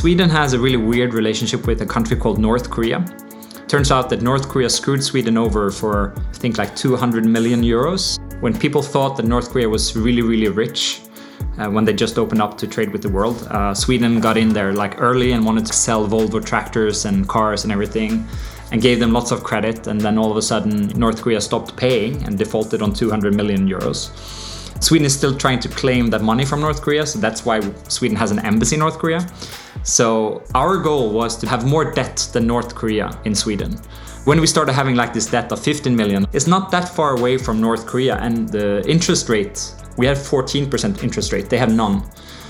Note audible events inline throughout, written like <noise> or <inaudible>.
Sweden has a really weird relationship with a country called North Korea. Turns out that North Korea screwed Sweden over for, I think, like 200 million euros. When people thought that North Korea was really, really rich, uh, when they just opened up to trade with the world, uh, Sweden got in there like early and wanted to sell Volvo tractors and cars and everything and gave them lots of credit. And then all of a sudden, North Korea stopped paying and defaulted on 200 million euros. Sweden is still trying to claim that money from North Korea, so that's why Sweden has an embassy in North Korea. So our goal was to have more debt than North Korea in Sweden. When we started having like this debt of 15 million, it's not that far away from North Korea and the interest rate, we have 14% interest rate, they have none.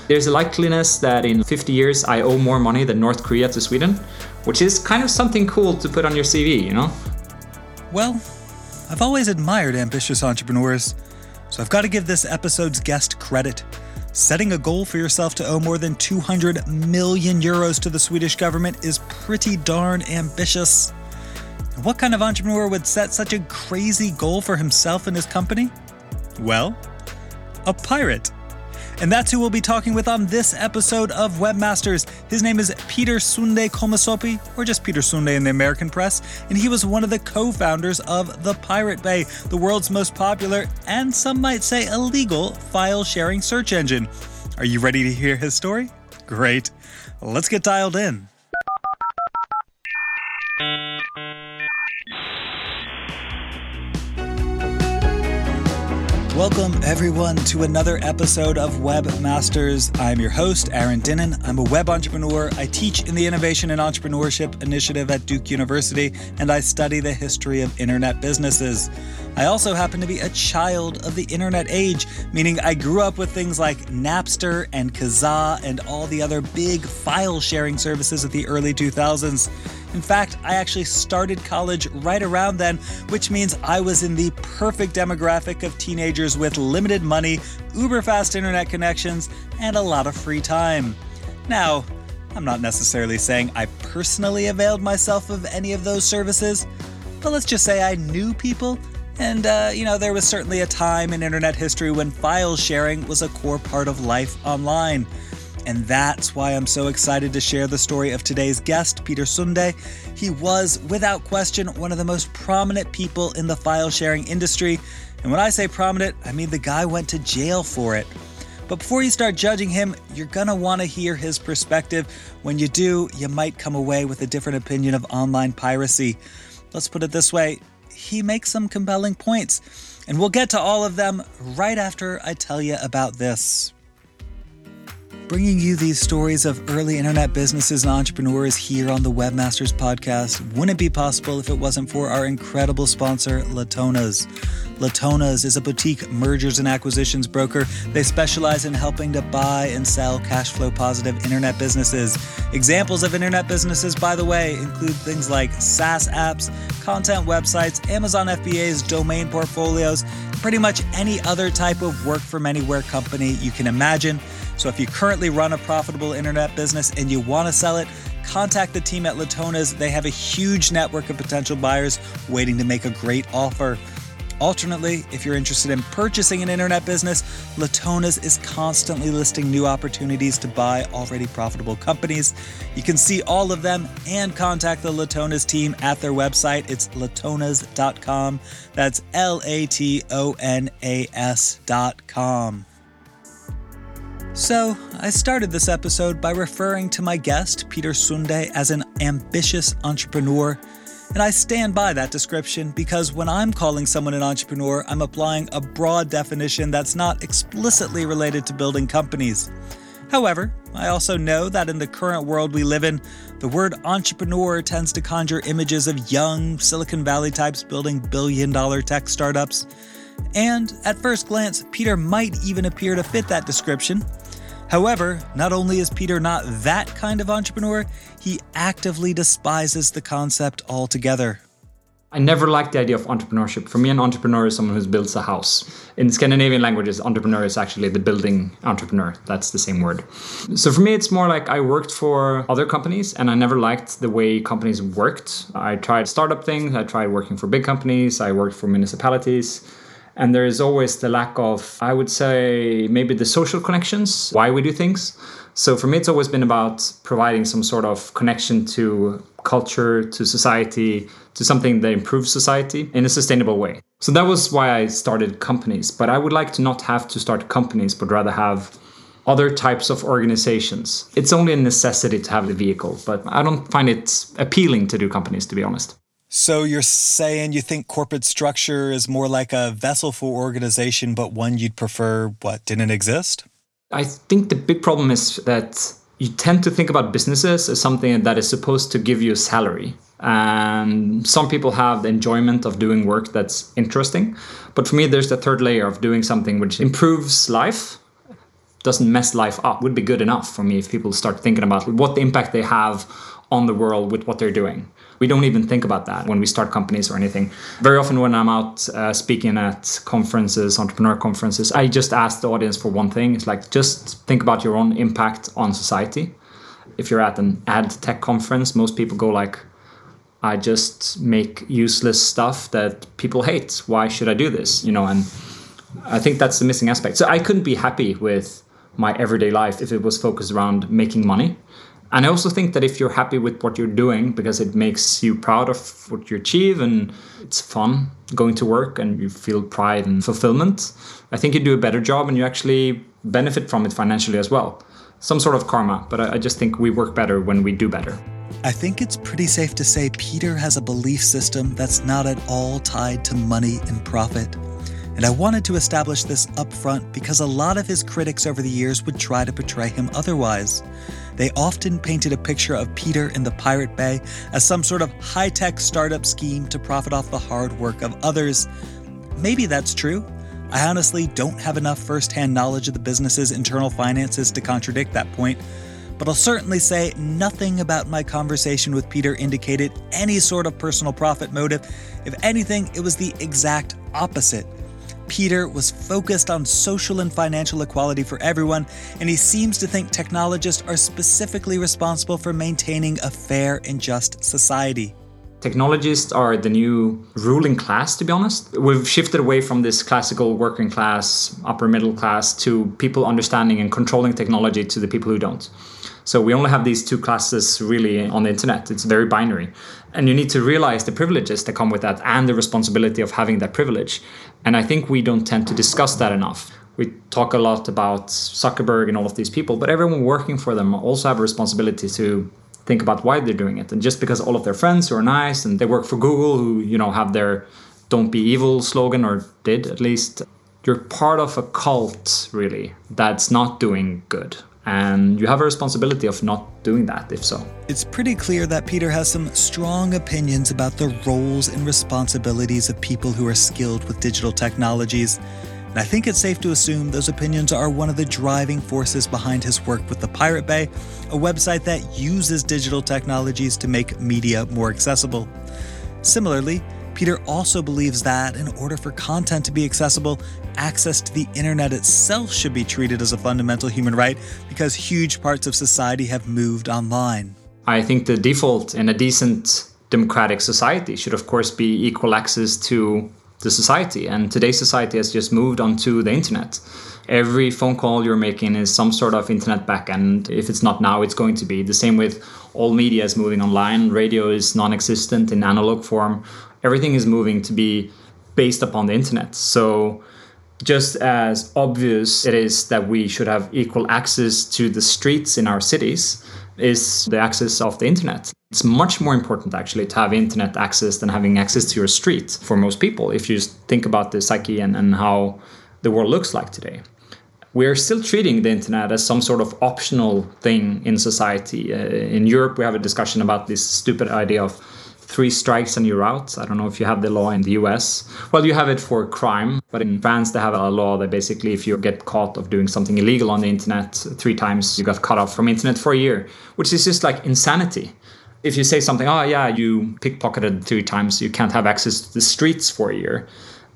There's a likeliness that in 50 years I owe more money than North Korea to Sweden, which is kind of something cool to put on your CV, you know? Well, I've always admired ambitious entrepreneurs, so I've got to give this episode's guest credit. Setting a goal for yourself to owe more than 200 million euros to the Swedish government is pretty darn ambitious. What kind of entrepreneur would set such a crazy goal for himself and his company? Well, a pirate. And that's who we'll be talking with on this episode of Webmasters. His name is Peter Sunde Kolmisoppi, or just Peter Sunde in the American press, and he was one of the co founders of the Pirate Bay, the world's most popular and some might say illegal file sharing search engine. Are you ready to hear his story? Great. Let's get dialed in. Welcome, everyone, to another episode of Webmasters. I'm your host, Aaron Dinin. I'm a web entrepreneur. I teach in the Innovation and Entrepreneurship Initiative at Duke University, and I study the history of internet businesses. I also happen to be a child of the internet age, meaning I grew up with things like Napster and Kazaa and all the other big file sharing services of the early 2000s. In fact, I actually started college right around then, which means I was in the perfect demographic of teenagers with limited money, uber fast internet connections, and a lot of free time. Now, I'm not necessarily saying I personally availed myself of any of those services, but let's just say I knew people, and uh, you know, there was certainly a time in internet history when file sharing was a core part of life online. And that's why I'm so excited to share the story of today's guest, Peter Sunde. He was, without question, one of the most prominent people in the file sharing industry. And when I say prominent, I mean the guy went to jail for it. But before you start judging him, you're gonna wanna hear his perspective. When you do, you might come away with a different opinion of online piracy. Let's put it this way he makes some compelling points. And we'll get to all of them right after I tell you about this bringing you these stories of early internet businesses and entrepreneurs here on the Webmasters podcast wouldn't be possible if it wasn't for our incredible sponsor, Latonas. Latonas is a boutique mergers and acquisitions broker. They specialize in helping to buy and sell cash flow positive internet businesses. Examples of internet businesses, by the way, include things like SaaS apps, content websites, Amazon FBA's domain portfolios, pretty much any other type of work from anywhere company you can imagine. So if you currently run a profitable internet business and you want to sell it, contact the team at Latonas. They have a huge network of potential buyers waiting to make a great offer. Alternately, if you're interested in purchasing an internet business, Latonas is constantly listing new opportunities to buy already profitable companies. You can see all of them and contact the Latonas team at their website. It's latonas.com. That's L A T O N A S.com. So, I started this episode by referring to my guest, Peter Sunde, as an ambitious entrepreneur. And I stand by that description because when I'm calling someone an entrepreneur, I'm applying a broad definition that's not explicitly related to building companies. However, I also know that in the current world we live in, the word entrepreneur tends to conjure images of young Silicon Valley types building billion dollar tech startups. And at first glance, Peter might even appear to fit that description. However, not only is Peter not that kind of entrepreneur, he actively despises the concept altogether. I never liked the idea of entrepreneurship. For me, an entrepreneur is someone who builds a house. In Scandinavian languages, entrepreneur is actually the building entrepreneur. That's the same word. So for me, it's more like I worked for other companies and I never liked the way companies worked. I tried startup things, I tried working for big companies, I worked for municipalities. And there is always the lack of, I would say, maybe the social connections, why we do things. So for me, it's always been about providing some sort of connection to culture, to society, to something that improves society in a sustainable way. So that was why I started companies. But I would like to not have to start companies, but rather have other types of organizations. It's only a necessity to have the vehicle, but I don't find it appealing to do companies, to be honest. So you're saying you think corporate structure is more like a vessel for organization, but one you'd prefer what didn't exist? I think the big problem is that you tend to think about businesses as something that is supposed to give you a salary. And some people have the enjoyment of doing work that's interesting. But for me, there's the third layer of doing something which improves life, doesn't mess life up, would be good enough for me if people start thinking about what the impact they have on the world with what they're doing. We don't even think about that when we start companies or anything. Very often, when I'm out uh, speaking at conferences, entrepreneur conferences, I just ask the audience for one thing. It's like, just think about your own impact on society. If you're at an ad tech conference, most people go like, I just make useless stuff that people hate. Why should I do this? You know, and I think that's the missing aspect. So I couldn't be happy with my everyday life if it was focused around making money. And I also think that if you're happy with what you're doing because it makes you proud of what you achieve and it's fun going to work and you feel pride and fulfillment, I think you do a better job and you actually benefit from it financially as well. Some sort of karma, but I just think we work better when we do better. I think it's pretty safe to say Peter has a belief system that's not at all tied to money and profit. And I wanted to establish this up front because a lot of his critics over the years would try to portray him otherwise. They often painted a picture of Peter in the Pirate Bay as some sort of high tech startup scheme to profit off the hard work of others. Maybe that's true. I honestly don't have enough first hand knowledge of the business's internal finances to contradict that point, but I'll certainly say nothing about my conversation with Peter indicated any sort of personal profit motive. If anything, it was the exact opposite. Peter was focused on social and financial equality for everyone, and he seems to think technologists are specifically responsible for maintaining a fair and just society. Technologists are the new ruling class, to be honest. We've shifted away from this classical working class, upper middle class, to people understanding and controlling technology to the people who don't. So we only have these two classes really on the internet. It's very binary. And you need to realize the privileges that come with that and the responsibility of having that privilege. And I think we don't tend to discuss that enough. We talk a lot about Zuckerberg and all of these people, but everyone working for them also have a responsibility to think about why they're doing it. And just because all of their friends who are nice and they work for Google who, you know, have their don't be evil slogan or did at least, you're part of a cult really that's not doing good and you have a responsibility of not doing that if so. It's pretty clear that Peter has some strong opinions about the roles and responsibilities of people who are skilled with digital technologies. And I think it's safe to assume those opinions are one of the driving forces behind his work with the Pirate Bay, a website that uses digital technologies to make media more accessible. Similarly, Peter also believes that in order for content to be accessible, access to the internet itself should be treated as a fundamental human right because huge parts of society have moved online. I think the default in a decent democratic society should, of course, be equal access to the society. And today's society has just moved onto the internet. Every phone call you're making is some sort of internet backend. If it's not now, it's going to be. The same with all media is moving online. Radio is non existent in analog form. Everything is moving to be based upon the internet. So just as obvious it is that we should have equal access to the streets in our cities is the access of the internet. It's much more important actually to have internet access than having access to your street for most people if you think about the psyche and, and how the world looks like today. We're still treating the internet as some sort of optional thing in society. Uh, in Europe, we have a discussion about this stupid idea of three strikes and you're out. I don't know if you have the law in the US. Well, you have it for crime, but in France, they have a law that basically if you get caught of doing something illegal on the internet three times, you got cut off from internet for a year, which is just like insanity. If you say something, oh yeah, you pickpocketed three times, you can't have access to the streets for a year.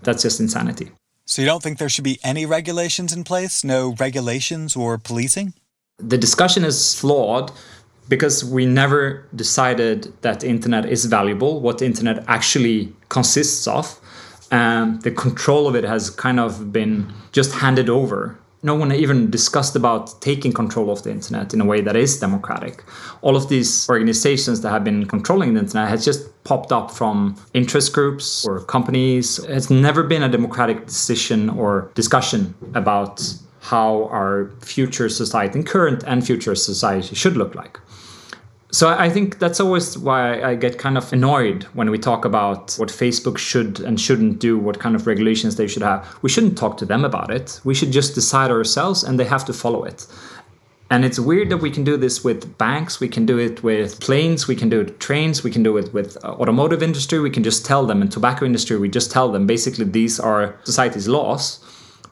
That's just insanity. So you don't think there should be any regulations in place? No regulations or policing? The discussion is flawed because we never decided that the internet is valuable, what the internet actually consists of. And the control of it has kind of been just handed over no one even discussed about taking control of the internet in a way that is democratic. All of these organizations that have been controlling the internet has just popped up from interest groups or companies. It's never been a democratic decision or discussion about how our future society, and current and future society, should look like. So I think that's always why I get kind of annoyed when we talk about what Facebook should and shouldn't do, what kind of regulations they should have. We shouldn't talk to them about it. We should just decide ourselves and they have to follow it. And it's weird that we can do this with banks, we can do it with planes, we can do it with trains, we can do it with uh, automotive industry, we can just tell them, and tobacco industry, we just tell them basically these are society's laws,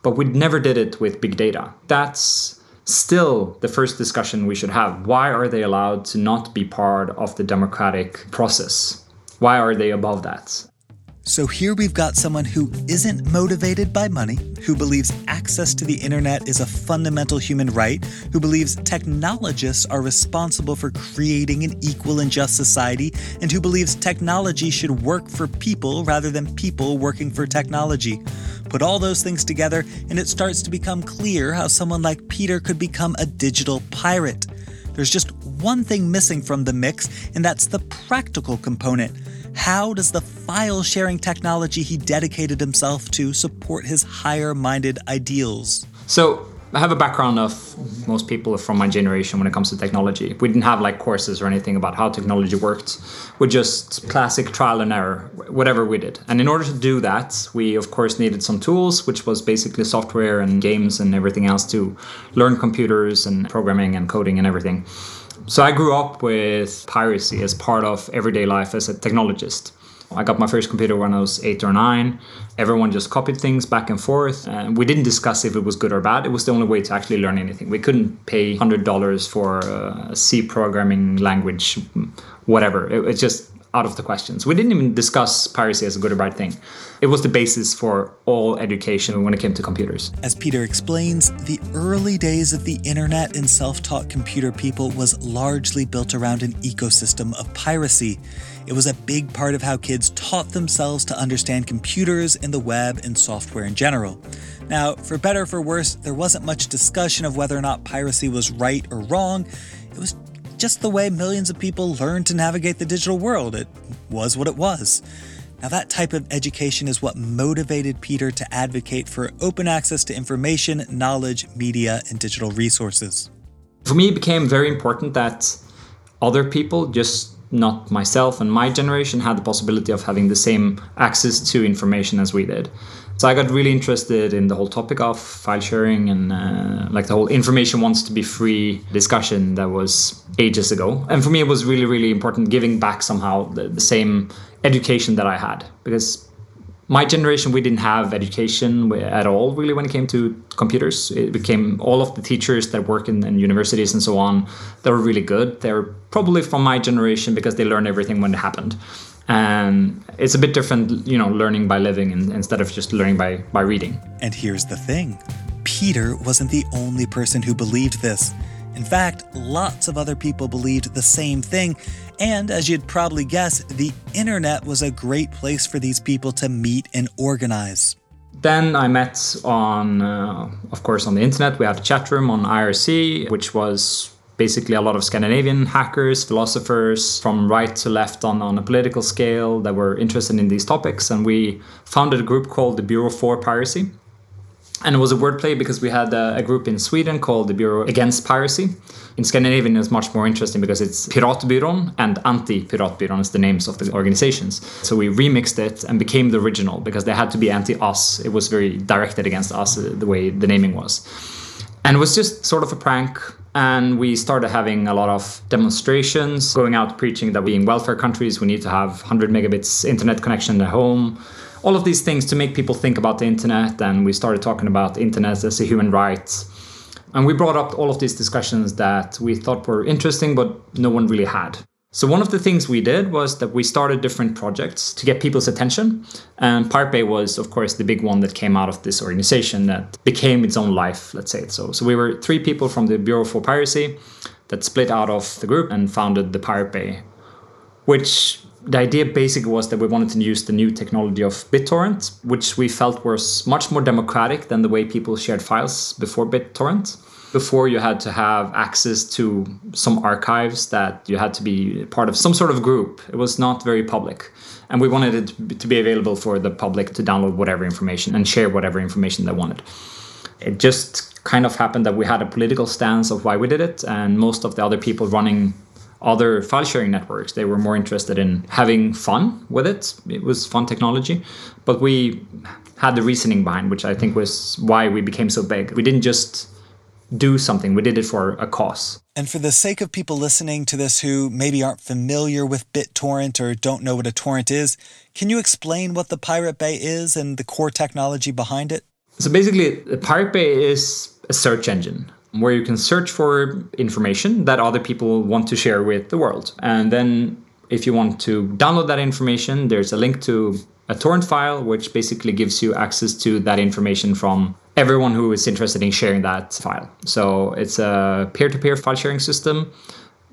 but we never did it with big data. That's still the first discussion we should have. Why are they allowed to not be part of the democratic process? Why are they above that? So here we've got someone who isn't motivated by money, who believes access to the internet is a fundamental human right, who believes technologists are responsible for creating an equal and just society, and who believes technology should work for people rather than people working for technology. Put all those things together, and it starts to become clear how someone like Peter could become a digital pirate. There's just one thing missing from the mix, and that's the practical component. How does the file sharing technology he dedicated himself to support his higher minded ideals? So, I have a background of most people from my generation when it comes to technology. We didn't have like courses or anything about how technology worked. We just classic trial and error, whatever we did. And in order to do that, we of course needed some tools, which was basically software and games and everything else to learn computers and programming and coding and everything. So I grew up with piracy as part of everyday life as a technologist. I got my first computer when I was eight or nine. Everyone just copied things back and forth. And we didn't discuss if it was good or bad. It was the only way to actually learn anything. We couldn't pay $100 for a C programming language, whatever. It, it's just out of the questions. We didn't even discuss piracy as a good or bad thing. It was the basis for all education when it came to computers. As Peter explains, the early days of the internet and self taught computer people was largely built around an ecosystem of piracy. It was a big part of how kids taught themselves to understand computers and the web and software in general. Now, for better or for worse, there wasn't much discussion of whether or not piracy was right or wrong. It was just the way millions of people learned to navigate the digital world. It was what it was. Now, that type of education is what motivated Peter to advocate for open access to information, knowledge, media, and digital resources. For me, it became very important that other people, just not myself and my generation, had the possibility of having the same access to information as we did. So I got really interested in the whole topic of file sharing and uh, like the whole information wants to be free discussion that was ages ago. And for me, it was really, really important giving back somehow the, the same education that I had because my generation we didn't have education at all really when it came to computers. It became all of the teachers that work in, in, universities and so on they were really good. They were probably from my generation because they learned everything when it happened. And it's a bit different you know learning by living instead of just learning by by reading. And here's the thing. Peter wasn't the only person who believed this. In fact lots of other people believed the same thing and as you'd probably guess the internet was a great place for these people to meet and organize then I met on, uh, of course, on the internet. We had a chat room on IRC, which was basically a lot of Scandinavian hackers, philosophers from right to left on, on a political scale that were interested in these topics. And we founded a group called the Bureau for Piracy. And it was a wordplay because we had a, a group in Sweden called the Bureau Against Piracy. In Scandinavian, it's much more interesting because it's Piratbyrån and Anti-Piratbyrån is the names of the organizations. So we remixed it and became the original because they had to be anti-us. It was very directed against us, uh, the way the naming was. And it was just sort of a prank and we started having a lot of demonstrations, going out preaching that we in welfare countries we need to have 100 megabits internet connection at home. All of these things to make people think about the internet, and we started talking about internet as a human right. And we brought up all of these discussions that we thought were interesting, but no one really had. So one of the things we did was that we started different projects to get people's attention. And Pirate was, of course, the big one that came out of this organization that became its own life, let's say it so. So we were three people from the Bureau for Piracy that split out of the group and founded the Pirate Bay, which The idea basically was that we wanted to use the new technology of BitTorrent, which we felt was much more democratic than the way people shared files before BitTorrent. Before, you had to have access to some archives that you had to be part of some sort of group. It was not very public. And we wanted it to be available for the public to download whatever information and share whatever information they wanted. It just kind of happened that we had a political stance of why we did it, and most of the other people running other file sharing networks. They were more interested in having fun with it. It was fun technology. But we had the reasoning behind, which I think was why we became so big. We didn't just do something, we did it for a cause. And for the sake of people listening to this who maybe aren't familiar with BitTorrent or don't know what a torrent is, can you explain what the Pirate Bay is and the core technology behind it? So basically, the Pirate Bay is a search engine where you can search for information that other people want to share with the world. And then if you want to download that information, there's a link to a torrent file, which basically gives you access to that information from everyone who is interested in sharing that file. So it's a peer to peer file sharing system,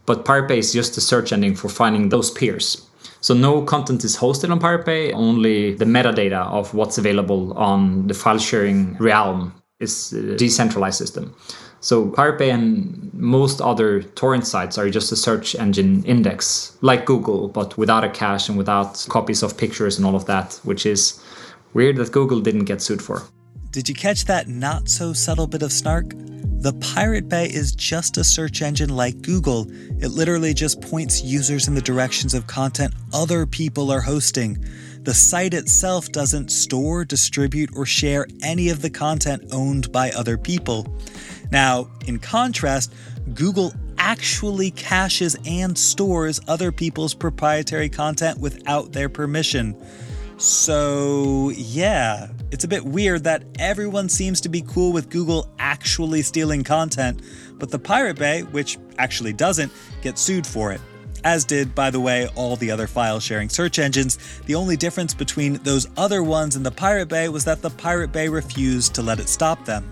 but Pirate Bay is just a search engine for finding those peers. So no content is hosted on Pirate Bay, only the metadata of what's available on the file sharing realm is a decentralized system. So Pirate Bay and most other torrent sites are just a search engine index, like Google, but without a cache and without copies of pictures and all of that, which is weird that Google didn't get sued for. Did you catch that not so subtle bit of snark? The Pirate Bay is just a search engine like Google. It literally just points users in the directions of content other people are hosting. The site itself doesn't store, distribute, or share any of the content owned by other people. Now, in contrast, Google actually caches and stores other people's proprietary content without their permission. So, yeah, it's a bit weird that everyone seems to be cool with Google actually stealing content, but the Pirate Bay, which actually doesn't, gets sued for it. As did, by the way, all the other file sharing search engines. The only difference between those other ones and the Pirate Bay was that the Pirate Bay refused to let it stop them.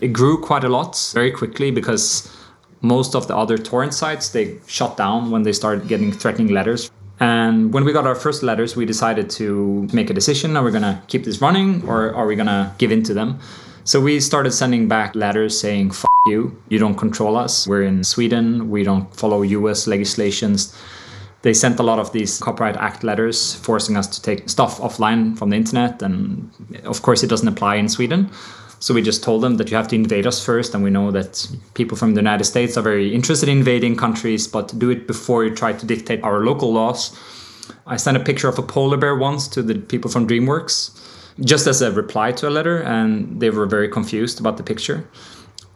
It grew quite a lot very quickly because most of the other torrent sites they shut down when they started getting threatening letters. And when we got our first letters, we decided to make a decision: are we gonna keep this running or are we gonna give in to them? So we started sending back letters saying "fuck you, you don't control us. We're in Sweden, we don't follow U.S. legislations." They sent a lot of these Copyright Act letters forcing us to take stuff offline from the internet, and of course, it doesn't apply in Sweden. So we just told them that you have to invade us first, and we know that people from the United States are very interested in invading countries, but do it before you try to dictate our local laws. I sent a picture of a polar bear once to the people from DreamWorks, just as a reply to a letter, and they were very confused about the picture.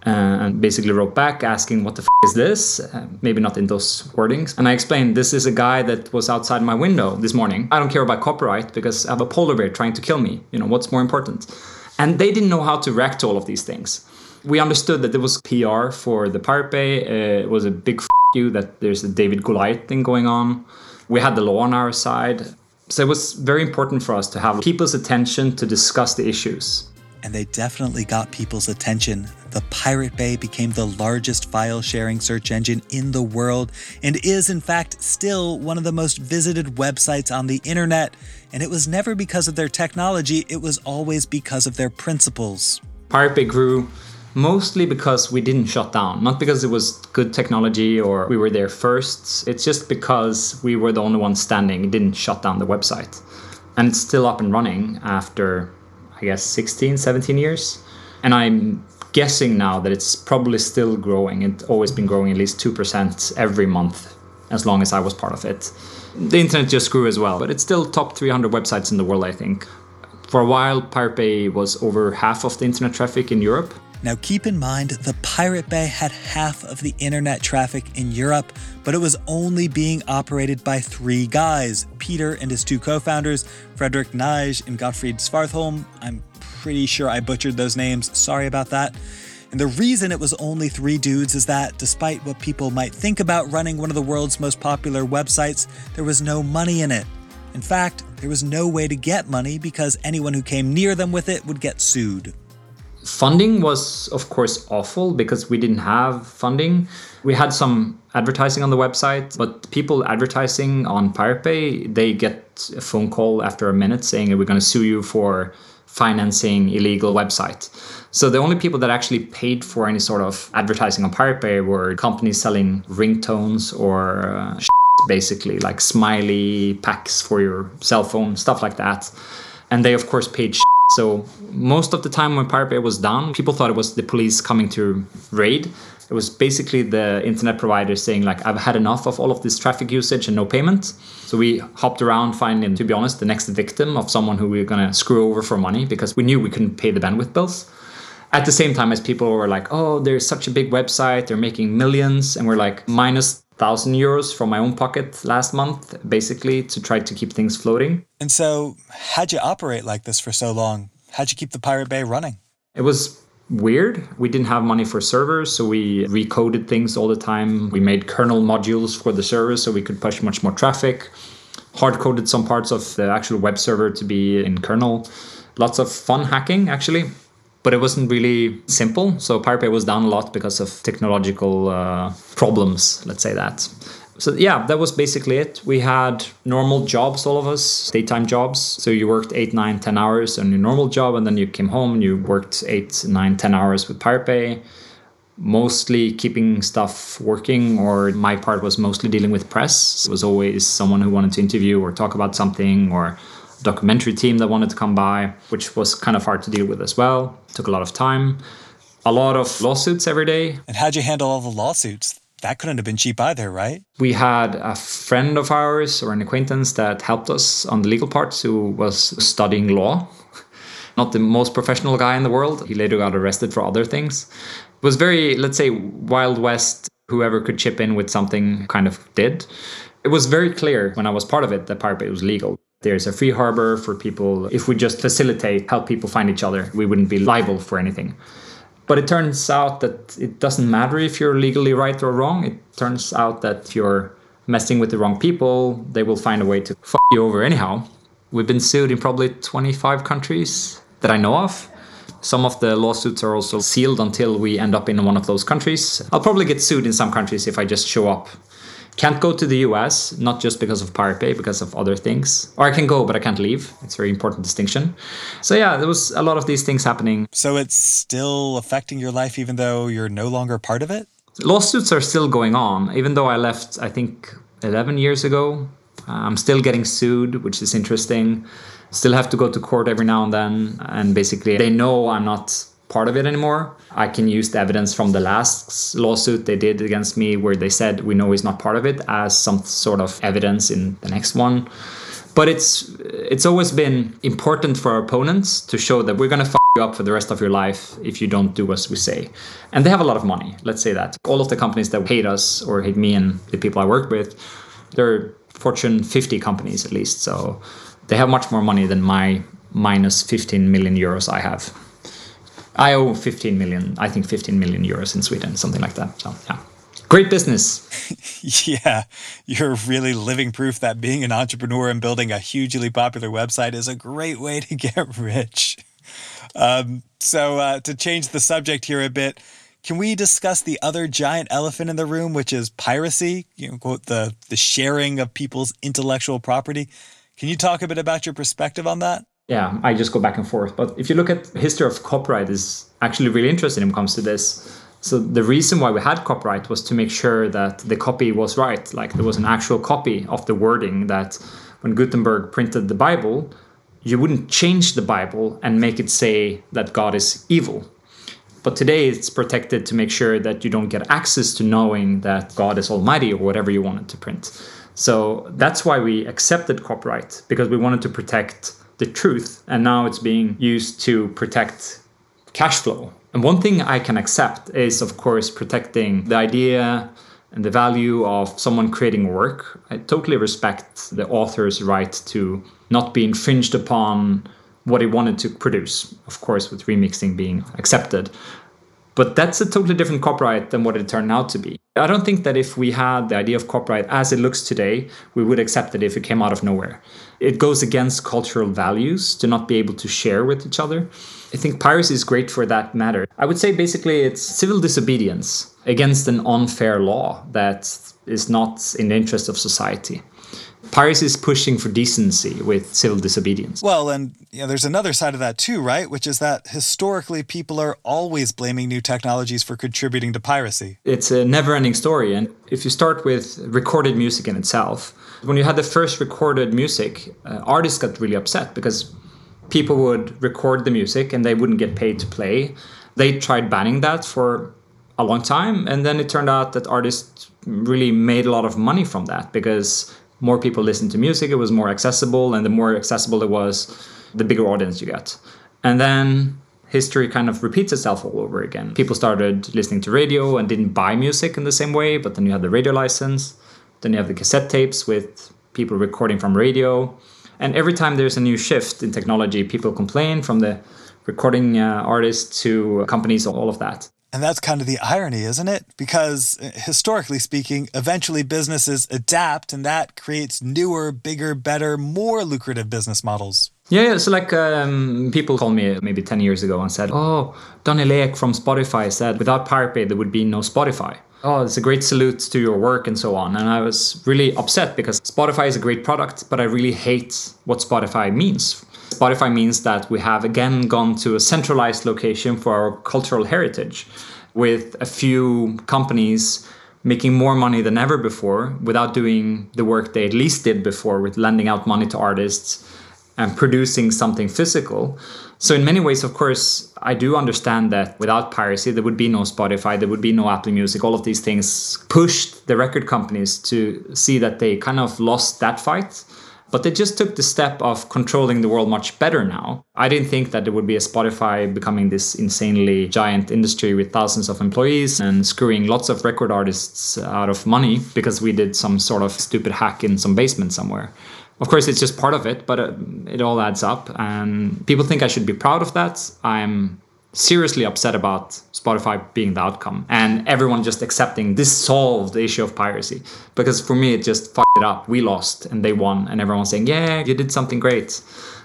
Uh, and basically wrote back asking what the f- is this uh, maybe not in those wordings and i explained this is a guy that was outside my window this morning i don't care about copyright because i have a polar bear trying to kill me you know what's more important and they didn't know how to react to all of these things. We understood that there was PR for the Pirate Bay. Uh, it was a big f- you that there's a David Goliath thing going on. We had the law on our side. So it was very important for us to have people's attention to discuss the issues and they definitely got people's attention. The Pirate Bay became the largest file sharing search engine in the world and is, in fact, still one of the most visited websites on the internet. And it was never because of their technology, it was always because of their principles. Pirate Bay grew mostly because we didn't shut down, not because it was good technology or we were there first. It's just because we were the only ones standing, didn't shut down the website. And it's still up and running after I guess 16, 17 years. And I'm guessing now that it's probably still growing. It's always been growing at least 2% every month as long as I was part of it. The internet just grew as well, but it's still top 300 websites in the world, I think. For a while, Pirate Bay was over half of the internet traffic in Europe. Now, keep in mind, the Pirate Bay had half of the internet traffic in Europe, but it was only being operated by three guys Peter and his two co founders, Fredrik Neij and Gottfrid Svartholm. I'm pretty sure I butchered those names. Sorry about that. And the reason it was only three dudes is that, despite what people might think about running one of the world's most popular websites, there was no money in it. In fact, there was no way to get money because anyone who came near them with it would get sued. Funding was, of course, awful because we didn't have funding. We had some advertising on the website, but people advertising on Pirate they get a phone call after a minute saying, We're going to sue you for financing illegal website. So the only people that actually paid for any sort of advertising on Pirate were companies selling ringtones or uh, basically like smiley packs for your cell phone, stuff like that. And they of course paid so most of the time when Pirate Bay was down, people thought it was the police coming to raid. It was basically the internet provider saying like, I've had enough of all of this traffic usage and no payment. So we hopped around finding, to be honest, the next victim of someone who we were gonna screw over for money because we knew we couldn't pay the bandwidth bills. At the same time as people were like, oh, there's such a big website, they're making millions, and we're like minus thousand euros from my own pocket last month, basically to try to keep things floating. And so, how'd you operate like this for so long? How'd you keep the Pirate Bay running? It was weird. We didn't have money for servers, so we recoded things all the time. We made kernel modules for the servers so we could push much more traffic. Hard coded some parts of the actual web server to be in kernel. Lots of fun hacking, actually but it wasn't really simple. So Pirate Bay was down a lot because of technological uh, problems, let's say that. So yeah, that was basically it. We had normal jobs, all of us, daytime jobs. So you worked eight, nine, ten hours on your normal job, and then you came home and you worked eight, nine, ten hours with Pirate Bay. Mostly keeping stuff working, or my part was mostly dealing with press. It was always someone who wanted to interview or talk about something, or documentary team that wanted to come by, which was kind of hard to deal with as well. Took a lot of time. A lot of lawsuits every day. And how'd you handle all the lawsuits? That couldn't have been cheap either, right? We had a friend of ours or an acquaintance that helped us on the legal parts who was studying law. <laughs> Not the most professional guy in the world. He later got arrested for other things. It was very, let's say, Wild West. Whoever could chip in with something kind of did. It was very clear when I was part of it that Pirate Bay was legal. There's a free harbor for people. If we just facilitate, help people find each other, we wouldn't be liable for anything. But it turns out that it doesn't matter if you're legally right or wrong. It turns out that if you're messing with the wrong people, they will find a way to fuck you over anyhow. We've been sued in probably 25 countries that I know of. Some of the lawsuits are also sealed until we end up in one of those countries. I'll probably get sued in some countries if I just show up can't go to the US, not just because of Pirate because of other things. Or I can go, but I can't leave. It's a very important distinction. So, yeah, there was a lot of these things happening. So, it's still affecting your life even though you're no longer part of it? Lawsuits are still going on, even though I left, I think, 11 years ago. Uh, I'm still getting sued, which is interesting. Still have to go to court every now and then. And basically, they know I'm not part of it anymore. I can use the evidence from the last lawsuit they did against me, where they said we know he's not part of it, as some sort of evidence in the next one. But it's it's always been important for our opponents to show that we're gonna fuck you up for the rest of your life if you don't do as we say. And they have a lot of money. Let's say that all of the companies that hate us or hate me and the people I work with, they're Fortune 50 companies at least. So they have much more money than my minus 15 million euros I have. I owe 15 million, I think 15 million euros in Sweden, something like that. So, yeah. Great business. <laughs> yeah, you're really living proof that being an entrepreneur and building a hugely popular website is a great way to get rich. Um, so, uh, to change the subject here a bit, can we discuss the other giant elephant in the room, which is piracy? You know, quote the the sharing of people's intellectual property. Can you talk a bit about your perspective on that? Yeah, I just go back and forth. But if you look at history of copyright, is actually really interesting when it comes to this. So the reason why we had copyright was to make sure that the copy was right. Like there was an actual copy of the wording that when Gutenberg printed the Bible, you wouldn't change the Bible and make it say that God is evil. But today it's protected to make sure that you don't get access to knowing that God is almighty or whatever you wanted to print. So that's why we accepted copyright because we wanted to protect the truth, and now it's being used to protect cash flow. And one thing I can accept is, of course, protecting the idea and the value of someone creating work. I totally respect the author's right to not be infringed upon what he wanted to produce, of course, with remixing being accepted. But that's a totally different copyright than what it turned out to be. I don't think that if we had the idea of copyright as it looks today, we would accept it if it came out of nowhere. It goes against cultural values to not be able to share with each other. I think piracy is great for that matter. I would say basically it's civil disobedience against an unfair law that is not in the interest of society. Piracy is pushing for decency with civil disobedience. Well, and you know, there's another side of that too, right? Which is that historically people are always blaming new technologies for contributing to piracy. It's a never ending story. And if you start with recorded music in itself, when you had the first recorded music, uh, artists got really upset because people would record the music and they wouldn't get paid to play. They tried banning that for a long time. And then it turned out that artists really made a lot of money from that because more people listened to music, it was more accessible, and the more accessible it was, the bigger audience you get. And then history kind of repeats itself all over again. People started listening to radio and didn't buy music in the same way, but then you had the radio license, then you have the cassette tapes with people recording from radio. And every time there's a new shift in technology, people complain from the recording uh, artists to companies, all of that. And that's kind of the irony, isn't it? Because uh, historically speaking, eventually businesses adapt and that creates newer, bigger, better, more lucrative business models. Yeah. So like um, people called me maybe 10 years ago and said, oh, Daniel Ek from Spotify said without Pirate there would be no Spotify. Oh, it's a great salute to your work and so on. And I was really upset because Spotify is a great product, but I really hate what Spotify means. Spotify means that we have again gone to a centralized location for our cultural heritage with a few companies making more money than ever before without doing the work they at least did before with lending out money to artists and producing something physical. So, in many ways, of course, I do understand that without piracy, there would be no Spotify, there would be no Apple Music. All of these things pushed the record companies to see that they kind of lost that fight but they just took the step of controlling the world much better now. I didn't think that there would be a Spotify becoming this insanely giant industry with thousands of employees and screwing lots of record artists out of money because we did some sort of stupid hack in some basement somewhere. Of course, it's just part of it, but uh, it all adds up. And people think I should be proud of that. I'm seriously upset about Spotify being the outcome and everyone just accepting this solved the issue of piracy. Because for me, it just fucked it up. We lost and they won, and everyone's saying, Yeah, you did something great.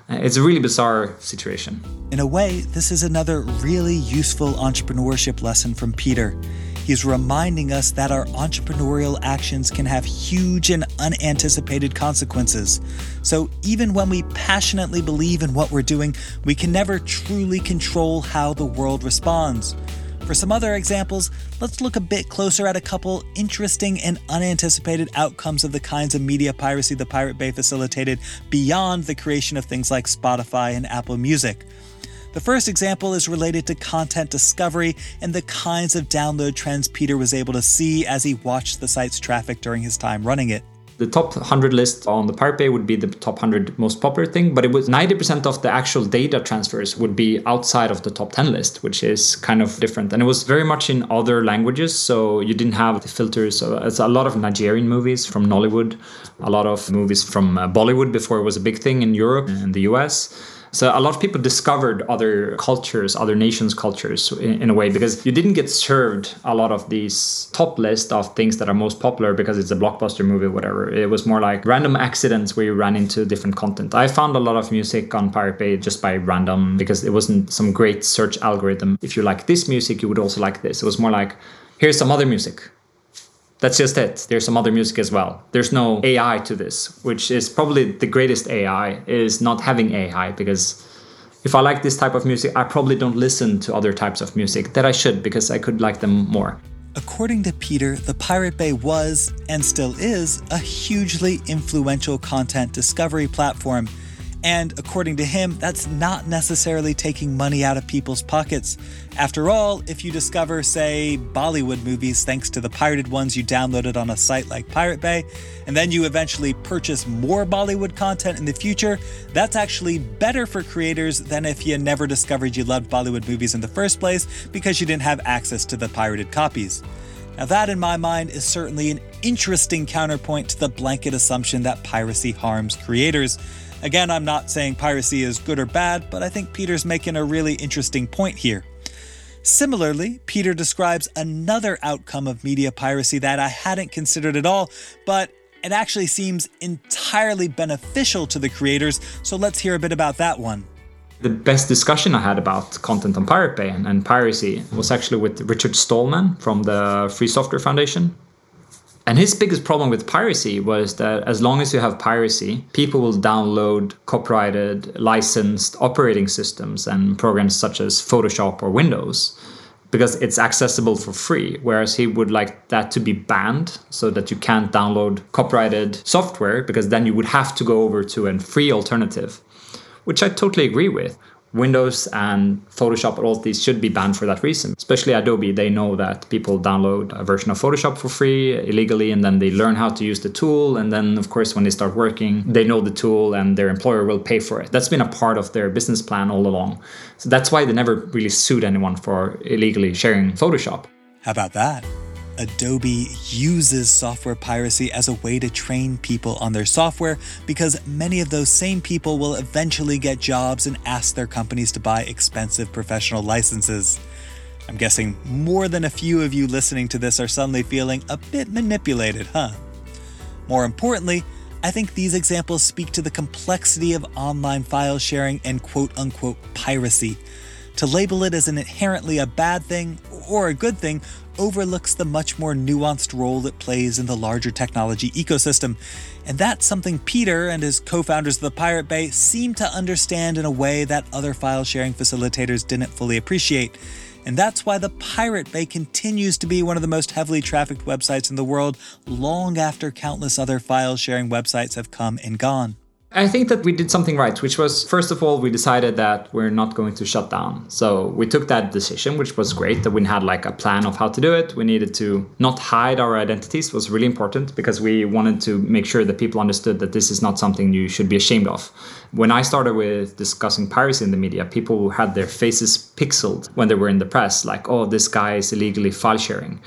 Uh, it's a really bizarre situation. In a way, this is another really useful entrepreneurship lesson from Peter. He's reminding us that our entrepreneurial actions can have huge and unanticipated consequences. So, even when we passionately believe in what we're doing, we can never truly control how the world responds. For some other examples, let's look a bit closer at a couple interesting and unanticipated outcomes of the kinds of media piracy the Pirate Bay facilitated beyond the creation of things like Spotify and Apple Music. The first example is related to content discovery and the kinds of download trends Peter was able to see as he watched the site's traffic during his time running it. The top 100 list on the Pirate Bay would be the top 100 most popular thing, but it was 90% of the actual data transfers would be outside of the top 10 list, which is kind of different. And it was very much in other languages, so you didn't have the filters. So it's a lot of Nigerian movies from Nollywood, a lot of movies from uh, Bollywood before it was a big thing in Europe and the US so a lot of people discovered other cultures, other nations' cultures in, in, a way because you didn't get served a lot of these top list of things that are most popular because it's a blockbuster movie whatever. It was more like random accidents where you ran into different content. I found a lot of music on Pirate Bay just by random because it wasn't some great search algorithm. If you like this music, you would also like this. It was more like, here's some other music that's just it. There's some other music as well. There's no AI to this, which is probably the greatest AI is not having AI because if I like this type of music, I probably don't listen to other types of music that I should because I could like them more. According to Peter, the Pirate Bay was, and still is, a hugely influential content discovery platform and according to him, that's not necessarily taking money out of people's pockets. After all, if you discover, say, Bollywood movies thanks to the pirated ones you downloaded on a site like Pirate Bay, and then you eventually purchase more Bollywood content in the future, that's actually better for creators than if you never discovered you loved Bollywood movies in the first place because you didn't have access to the pirated copies. Now, that in my mind is certainly an interesting counterpoint to the blanket assumption that piracy harms creators. Again, I'm not saying piracy is good or bad, but I think Peter's making a really interesting point here. Similarly, Peter describes another outcome of media piracy that I hadn't considered at all, but it actually seems entirely beneficial to the creators, so let's hear a bit about that one. The best discussion I had about content on Pirate Bay and, and piracy was actually with Richard Stallman from the Free Software Foundation. And his biggest problem with piracy was that as long as you have piracy, people will download copyrighted, licensed operating systems and programs such as Photoshop or Windows because it's accessible for free. Whereas he would like that to be banned so that you can't download copyrighted software because then you would have to go over to a free alternative, which I totally agree with. Windows and Photoshop, all these should be banned for that reason. Especially Adobe, they know that people download a version of Photoshop for free illegally and then they learn how to use the tool. And then, of course, when they start working, they know the tool and their employer will pay for it. That's been a part of their business plan all along. So that's why they never really sued anyone for illegally sharing Photoshop. How about that? Adobe uses software piracy as a way to train people on their software because many of those same people will eventually get jobs and ask their companies to buy expensive professional licenses. I'm guessing more than a few of you listening to this are suddenly feeling a bit manipulated, huh? More importantly, I think these examples speak to the complexity of online file sharing and quote unquote piracy. To label it as an inherently a bad thing or a good thing overlooks the much more nuanced role it plays in the larger technology ecosystem. And that's something Peter and his co founders of the Pirate Bay seem to understand in a way that other file sharing facilitators didn't fully appreciate. And that's why the Pirate Bay continues to be one of the most heavily trafficked websites in the world long after countless other file sharing websites have come and gone. I think that we did something right, which was first of all, we decided that we're not going to shut down. So we took that decision, which was great that we had like a plan of how to do it. We needed to not hide our identities was really important because we wanted to make sure that people understood that this is not something you should be ashamed of. When I started with discussing piracy in the media, people had their faces pixeled when they were in the press, like, oh, this guy is illegally file sharing,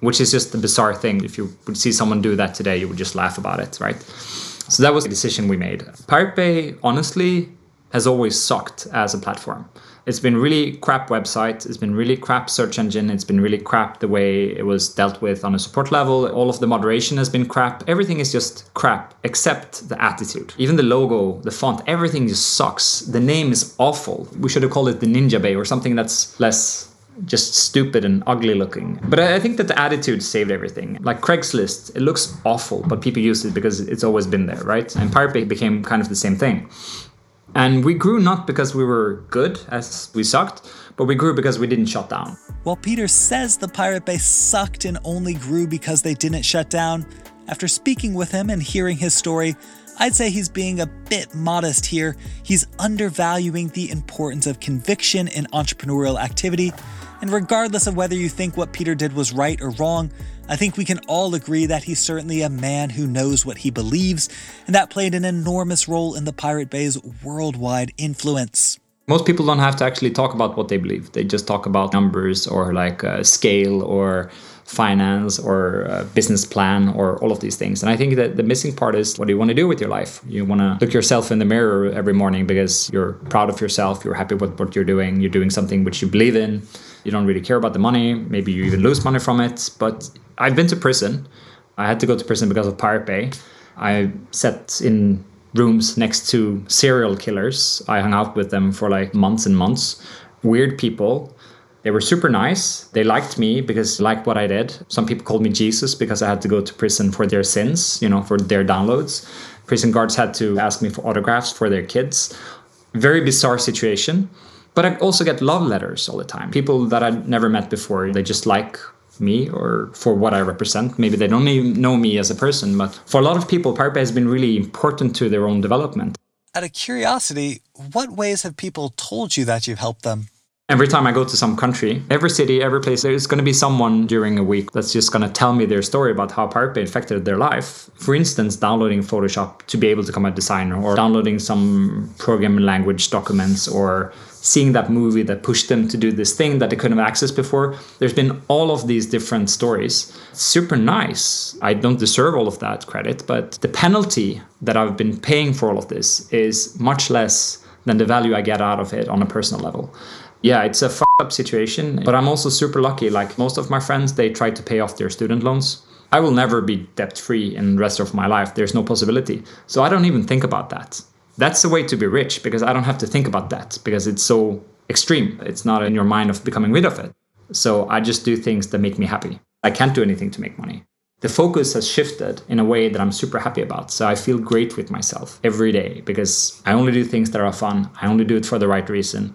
which is just a bizarre thing. If you would see someone do that today, you would just laugh about it, right? So that was the decision we made. Pirate Bay, honestly, has always sucked as a platform. It's been really crap website. It's been really crap search engine. It's been really crap the way it was dealt with on a support level. All of the moderation has been crap. Everything is just crap except the attitude. Even the logo, the font, everything just sucks. The name is awful. We should have called it the Ninja Bay or something that's less just stupid and ugly looking. But I think that the attitude saved everything. Like Craigslist, it looks awful, but people use it because it's always been there, right? And Pirate Bay became kind of the same thing. And we grew not because we were good, as we sucked, but we grew because we didn't shut down. While Peter says the Pirate Bay sucked and only grew because they didn't shut down, after speaking with him and hearing his story, I'd say he's being a bit modest here. He's undervaluing the importance of conviction in entrepreneurial activity and regardless of whether you think what Peter did was right or wrong, I think we can all agree that he's certainly a man who knows what he believes, and that played an enormous role in the Pirate Bay's worldwide influence. Most people don't have to actually talk about what they believe. They just talk about numbers or like uh, scale or finance or uh, business plan or all of these things. And I think that the missing part is what do you want to do with your life? You want to look yourself in the mirror every morning because you're proud of yourself, you're happy with what you're doing, you're doing something which you believe in you don't really care about the money. Maybe you even lose money from it. But I've been to prison. I had to go to prison because of Pirate Bay. I sat in rooms next to serial killers. I hung out with them for like months and months. Weird people. They were super nice. They liked me because liked what I did. Some people called me Jesus because I had to go to prison for their sins, you know, for their downloads. Prison guards had to ask me for autographs for their kids. Very bizarre situation. But I also get love letters all the time. People that I never met before, they just like me or for what I represent. Maybe they don't even know me as a person, but for a lot of people, Pirate Bay has been really important to their own development. Out of curiosity, what ways have people told you that you've helped them? Every time I go to some country, every city, every place, there's going to be someone during a week that's just going to tell me their story about how Pirate Bay affected their life. For instance, downloading Photoshop to be able to become a designer, or downloading some programming language documents, or seeing that movie that pushed them to do this thing that they couldn't have access before. There's been all of these different stories. Super nice. I don't deserve all of that credit, but the penalty that I've been paying for all of this is much less than the value I get out of it on a personal level yeah, it's a fucked up situation, but I'm also super lucky. Like most of my friends, they try to pay off their student loans. I will never be debt free in the rest of my life. There's no possibility. So I don't even think about that. That's the way to be rich because I don't have to think about that because it's so extreme. It's not in your mind of becoming rid of it. So I just do things that make me happy. I can't do anything to make money. The focus has shifted in a way that I'm super happy about. So I feel great with myself every day because I only do things that are fun. I only do it for the right reason.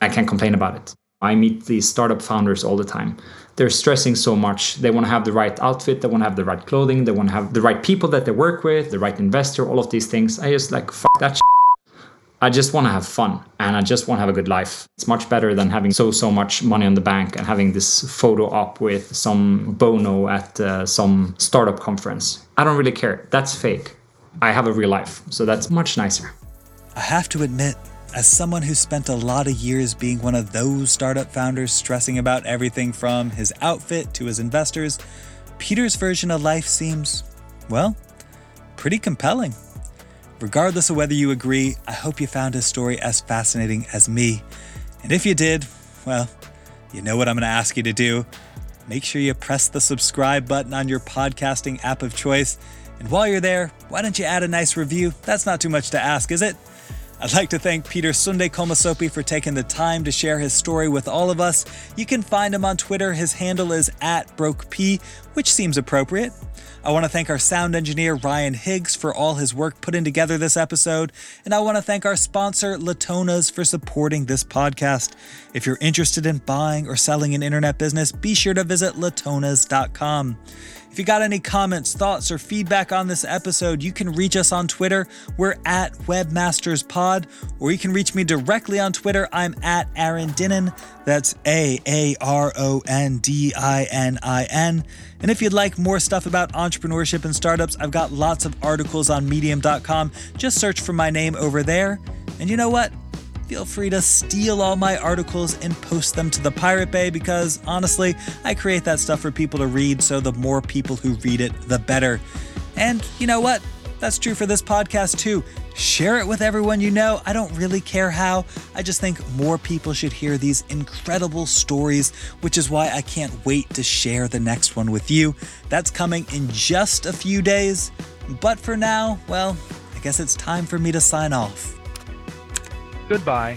I can't complain about it. I meet these startup founders all the time. They're stressing so much. They want to have the right outfit, they want to have the right clothing, they want to have the right people that they work with, the right investor, all of these things. I just like, fuck that shit. I just want to have fun and I just want to have a good life. It's much better than having so, so much money on the bank and having this photo op with some Bono at uh, some startup conference. I don't really care. That's fake. I have a real life. So that's much nicer. I have to admit, as someone who spent a lot of years being one of those startup founders stressing about everything from his outfit to his investors, Peter's version of life seems, well, pretty compelling. Regardless of whether you agree, I hope you found his story as fascinating as me. And if you did, well, you know what I'm going to ask you to do. Make sure you press the subscribe button on your podcasting app of choice. And while you're there, why don't you add a nice review? That's not too much to ask, is it? I'd like to thank Peter Sunde Kolmisoppi for taking the time to share his story with all of us. You can find him on Twitter. His handle is at BrokeP, which seems appropriate. I want to thank our sound engineer, Ryan Higgs, for all his work putting together this episode. And I want to thank our sponsor, Latonas, for supporting this podcast. If you're interested in buying or selling an internet business, be sure to visit latonas.com. If you got any comments, thoughts, or feedback on this episode, you can reach us on Twitter. We're at WebmastersPod, or you can reach me directly on Twitter. I'm at Aaron Dinin. That's A A R O N D I N I N. And if you'd like more stuff about entrepreneurship and startups, I've got lots of articles on medium.com. Just search for my name over there. And you know what? Feel free to steal all my articles and post them to the Pirate Bay because honestly, I create that stuff for people to read, so the more people who read it, the better. And you know what? That's true for this podcast too. Share it with everyone you know. I don't really care how. I just think more people should hear these incredible stories, which is why I can't wait to share the next one with you. That's coming in just a few days. But for now, well, I guess it's time for me to sign off. Goodbye.